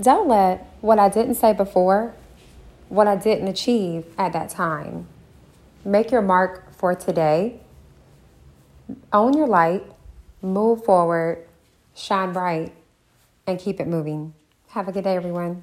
Don't let what I didn't say before, what I didn't achieve at that time. Make your mark for today. Own your light, move forward, shine bright, and keep it moving. Have a good day, everyone.